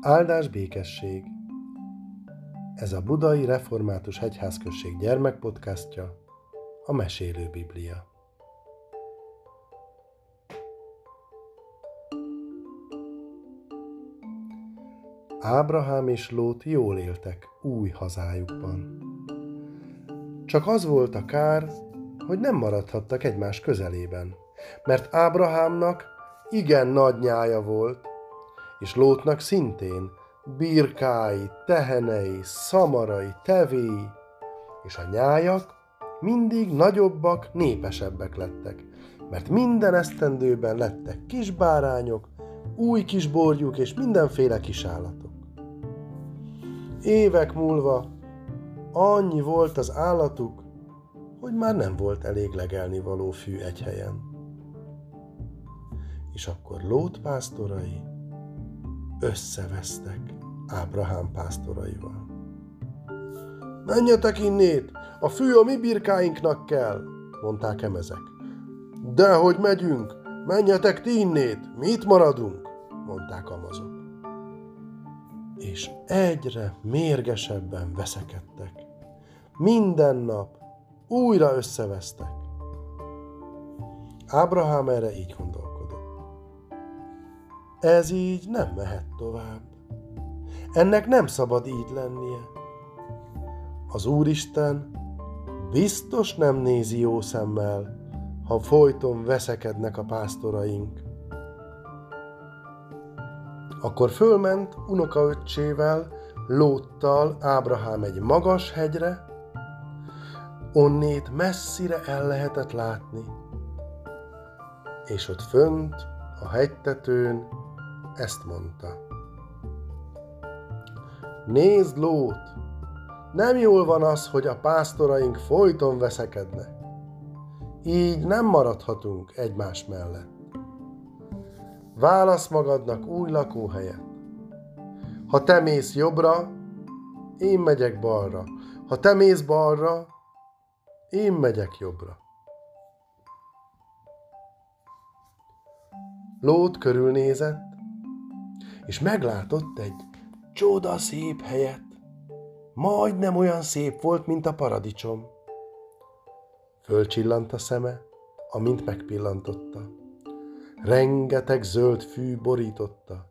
Áldás békesség! Ez a Budai Református Hegyházközség gyermekpodcastja, a Mesélő Biblia. Ábrahám és Lót jól éltek új hazájukban. Csak az volt a kár, hogy nem maradhattak egymás közelében, mert Ábrahámnak igen nagy nyája volt, és Lótnak szintén birkái, tehenei, szamarai, tevéi, és a nyájak mindig nagyobbak, népesebbek lettek, mert minden esztendőben lettek kisbárányok, új kis borjuk és mindenféle kisállatok. Évek múlva annyi volt az állatuk, hogy már nem volt elég legelni való fű egy helyen. És akkor Lót pásztorai összevesztek Ábrahám pásztoraival. Menjetek innét, a fű a mi birkáinknak kell, mondták emezek. Dehogy megyünk, menjetek ti innét, mi maradunk, mondták amazok. És egyre mérgesebben veszekedtek. Minden nap újra összevesztek. Ábrahám erre így gondolt. Ez így nem mehet tovább. Ennek nem szabad így lennie. Az Úristen biztos nem nézi jó szemmel, ha folyton veszekednek a pásztoraink. Akkor fölment unokaöccsével, Lóttal Ábrahám egy magas hegyre, onnét messzire el lehetett látni, és ott fönt, a hegytetőn ezt mondta. Nézd, Lót! Nem jól van az, hogy a pásztoraink folyton veszekednek. Így nem maradhatunk egymás mellett. Válasz magadnak új lakóhelyet. Ha te mész jobbra, én megyek balra. Ha te mész balra, én megyek jobbra. Lót körülnézett, és meglátott egy csoda szép helyet. Majdnem olyan szép volt, mint a paradicsom. Fölcsillant a szeme, amint megpillantotta. Rengeteg zöld fű borította.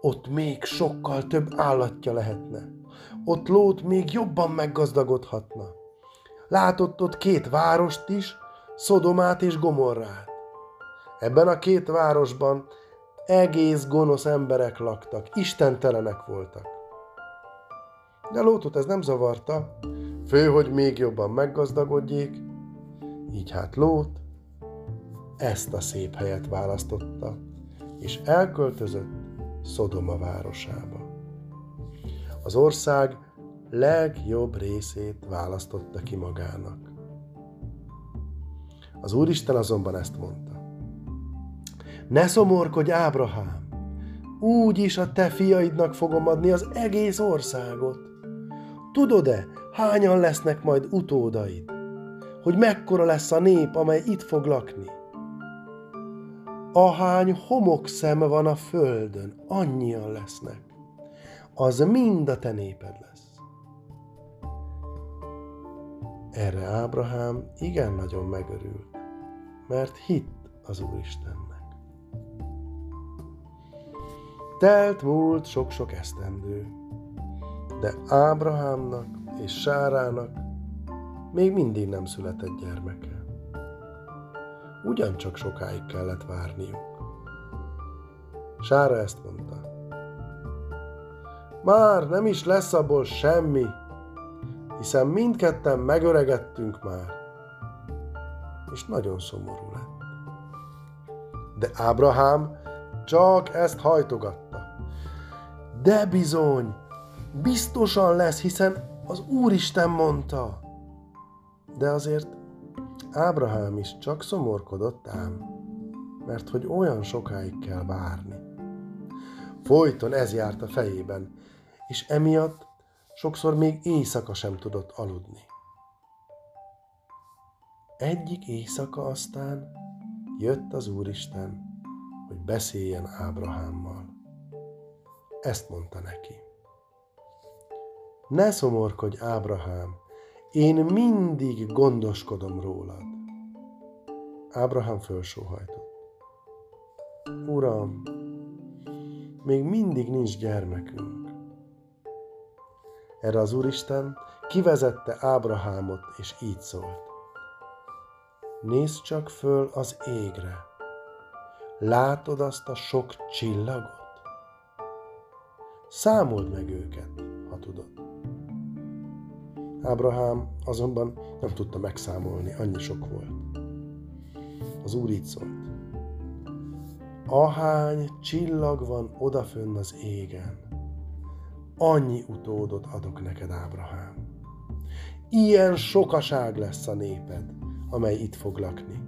Ott még sokkal több állatja lehetne. Ott lót még jobban meggazdagodhatna. Látott ott két várost is, Szodomát és Gomorrát. Ebben a két városban egész gonosz emberek laktak, istentelenek voltak. De Lótot ez nem zavarta, fő, hogy még jobban meggazdagodjék, így hát Lót ezt a szép helyet választotta, és elköltözött Szodoma városába. Az ország legjobb részét választotta ki magának. Az Úristen azonban ezt mondta. Ne szomorkodj, Ábrahám! Úgy is a te fiaidnak fogom adni az egész országot. Tudod-e, hányan lesznek majd utódaid? Hogy mekkora lesz a nép, amely itt fog lakni? Ahány homokszem van a földön, annyian lesznek. Az mind a te néped lesz. Erre Ábrahám igen nagyon megörült, mert hitt az Úristennek. Telt múlt sok-sok esztendő, de Ábrahámnak és Sárának még mindig nem született gyermeke. Ugyancsak sokáig kellett várniuk. Sára ezt mondta. Már nem is lesz abból semmi, hiszen mindketten megöregettünk már. És nagyon szomorú lett. De Ábrahám csak ezt hajtogatta. De bizony, biztosan lesz, hiszen az Úristen mondta. De azért Ábrahám is csak szomorkodott ám, mert hogy olyan sokáig kell várni. Folyton ez járt a fejében, és emiatt sokszor még éjszaka sem tudott aludni. Egyik éjszaka aztán jött az Úristen, hogy beszéljen Ábrahámmal. Ezt mondta neki. Ne szomorkodj, Ábrahám, én mindig gondoskodom rólad. Ábrahám fölsóhajtott. Uram, még mindig nincs gyermekünk. Erre az Úristen kivezette Ábrahámot, és így szólt. Nézd csak föl az égre. Látod azt a sok csillagot? Számold meg őket, ha tudod. Ábrahám azonban nem tudta megszámolni, annyi sok volt. Az Úr így szólt. Ahány csillag van odafönn az égen, annyi utódot adok neked, Ábrahám. Ilyen sokaság lesz a néped, amely itt fog lakni,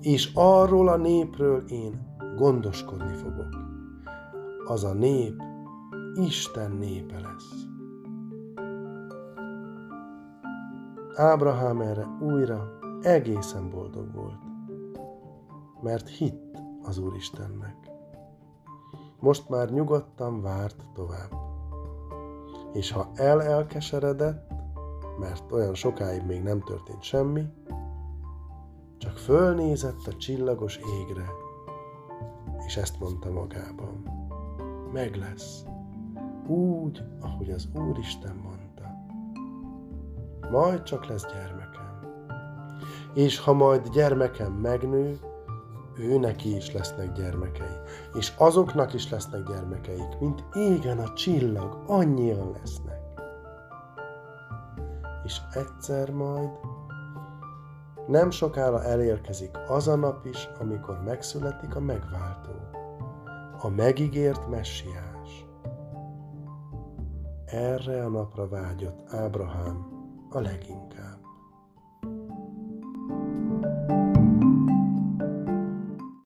és arról a népről én gondoskodni fogok. Az a nép Isten népe lesz. Ábrahám erre újra egészen boldog volt, mert hitt az Úristennek. Most már nyugodtan várt tovább. És ha el-elkeseredett, mert olyan sokáig még nem történt semmi, csak fölnézett a csillagos égre, és ezt mondta magában. Meg lesz, úgy, ahogy az Úristen mondta. Majd csak lesz gyermekem. És ha majd gyermekem megnő, ő neki is lesznek gyermekei, és azoknak is lesznek gyermekeik, mint égen a csillag, annyian lesznek. És egyszer majd nem sokára elérkezik az a nap is, amikor megszületik a megváltó, a megígért messiás. Erre a napra vágyott Ábrahám a leginkább.